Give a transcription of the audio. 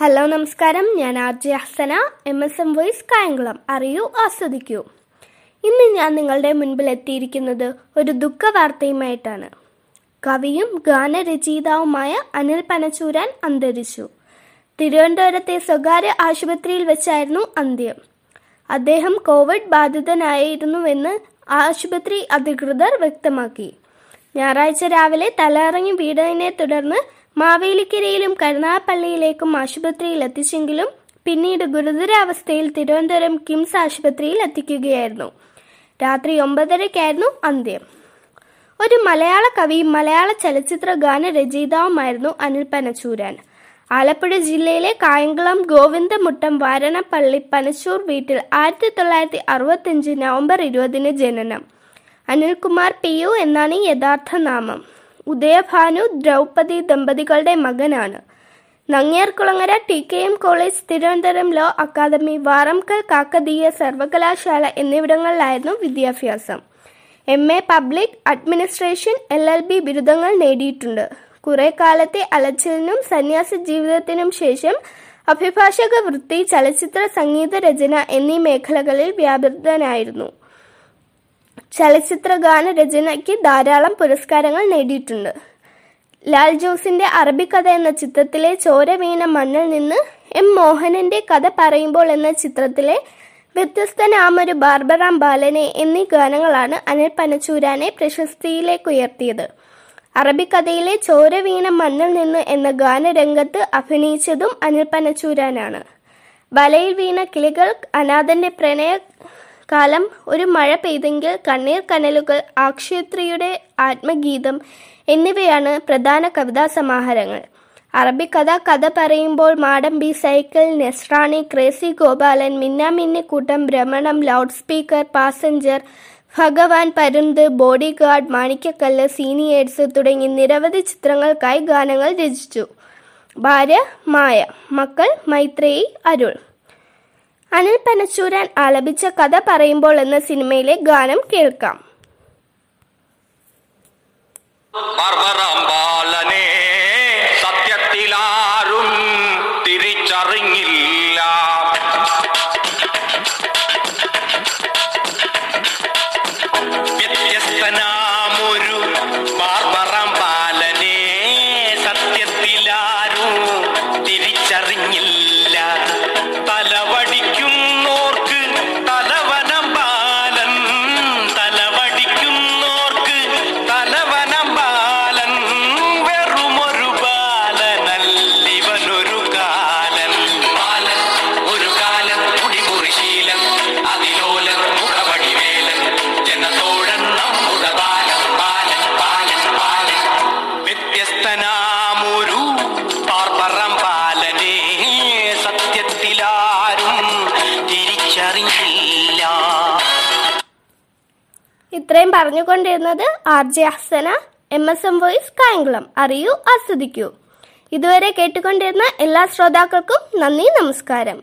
Hello നമസ്കാരം. ഞാൻ R J Hasana M S M voice Kayamkulam. അറിയൂ ആസ്വദിക്കൂ. ഇന്ന് ഞാൻ നിങ്ങളുടെ മുൻപിൽ എത്തിയിരിക്കുന്നത് ഒരു ദുഃഖ വാർത്തയുമായിട്ടാണ് കവിയും ഗാനരചയിതാവുമായ അനിൽ പനച്ചൂരാൻ അന്തരിച്ചു. തിരുവനന്തപുരത്തെ സ്വകാര്യ ആശുപത്രിയിൽ വെച്ചായിരുന്നു അന്ത്യം. അദ്ദേഹം കോവിഡ് ബാധിതനായിരുന്നുവെന്ന് ആശുപത്രി അധികൃതർ വ്യക്തമാക്കി. ഞായറാഴ്ച രാവിലെ തലയിറങ്ങി വീടതിനെ തുടർന്ന് മാവേലിക്കരയിലും കരുനാഗപ്പള്ളിയിലേക്കും ആശുപത്രിയിൽ എത്തിച്ചെങ്കിലും പിന്നീട് ഗുരുതരാവസ്ഥയിൽ തിരുവനന്തപുരം കിംസ് ആശുപത്രിയിൽ എത്തിക്കുകയായിരുന്നു. രാത്രി ഒമ്പതരയ്ക്കായിരുന്നു അന്ത്യം. ഒരു മലയാള കവിയും മലയാള ചലച്ചിത്ര ഗാന രചയിതാവുമായിരുന്നു അനിൽ പനച്ചൂരാൻ. ആലപ്പുഴ ജില്ലയിലെ കായംകുളം ഗോവിന്ദമുട്ടം വാരണപ്പള്ളി പനച്ചൂർ വീട്ടിൽ ആയിരത്തി തൊള്ളായിരത്തി അറുപത്തിയഞ്ച് നവംബർ ഇരുപതിന് ജനനം. അനിൽകുമാർ പി യു എന്നാണ് യഥാർത്ഥ നാമം ഉദയഭാനു ദ്രൗപദി ദമ്പതികളുടെ മകനാണ്. Nangiarkulangara T K M college Thiruvananthapuram law academy Warangal Kakatiya സർവകലാശാല എന്നിവിടങ്ങളിലായിരുന്നു വിദ്യാഭ്യാസം. M A public administration L L B ബിരുദങ്ങൾ നേടിയിട്ടുണ്ട്. കുറെ കാലത്തെ അലച്ചിലിനും സന്യാസ ജീവിതത്തിനും ശേഷം അഭിഭാഷക വൃത്തി ചലച്ചിത്ര സംഗീത രചന എന്നീ മേഖലകളിൽ വ്യാപൃതനായിരുന്നു. ചലച്ചിത്ര ഗാന രചനയ്ക്ക് ധാരാളം പുരസ്കാരങ്ങൾ നേടിയിട്ടുണ്ട്. ലാൽ ജോസിന്റെ അറബിക്കഥ എന്ന ചിത്രത്തിലെ ചോര വീണ മണ്ണിൽ നിന്ന് എം മോഹനന്റെ കഥ പറയുമ്പോൾ എന്ന ചിത്രത്തിലെ വ്യത്യസ്തനാമൊരു ബാർബറാം ബാലനെ എന്നീ ഗാനങ്ങളാണ് അനിൽ പനച്ചൂരാനെ പ്രശസ്തിയിലേക്ക് ഉയർത്തിയത്. അറബിക്കഥയിലെ ചോര വീണ മണ്ണിൽ നിന്ന് എന്ന ഗാനരംഗത്ത് അഭിനയിച്ചതും അനിൽ പനച്ചൂരാനാണ്. വലയിൽ വീണ കിളികൾ അനാഥന്റെ പ്രണയ കാലം ഒരു മഴ പെയ്തെങ്കിൽ കണ്ണീർ കനലുകൾ ആക്ഷേത്രിയുടെ ആത്മഗീതം എന്നിവയാണ് പ്രധാന കവിതാ സമാഹാരങ്ങൾ. Arabi Katha Katha Parayumbol Madambi Cycle Nasrani Crazy Gopalan Minnaminni Koottam Bhramanam Loud speaker passenger ഭഗവാൻ പരുന്ത് ബോഡി ഗാർഡ് മാണിക്കക്കല്ല് സീനിയേഴ്സ് തുടങ്ങി നിരവധി ചിത്രങ്ങൾക്കായി ഗാനങ്ങൾ രചിച്ചു. ഭാര്യ മായ മക്കൾ മൈത്രേയി അരുൾ. അനിൽ പനച്ചൂരാൻ ആലപിച്ച കഥ പറയുമ്പോൾ എന്ന സിനിമയിലെ ഗാനം കേൾക്കാം. സത്യത്തിലാരും തിരിച്ചറിഞ്ഞില്ല. തിരിച്ചറിഞ്ഞില്ല. വ്യത്യസ്തനാമൊരു പാർപ്പറം പാലനെ സത്യത്തിലാരും തിരിച്ചറിഞ്ഞില്ല. ഇത്രയും പറഞ്ഞുകൊണ്ടിരുന്നത് R J Hasana M S M voice Kayamkulam. അറിയൂ ആസ്വദിക്കൂ. ഇതുവരെ കേട്ടുകൊണ്ടിരുന്ന എല്ലാ ശ്രോതാക്കൾക്കും നന്ദി നമസ്കാരം.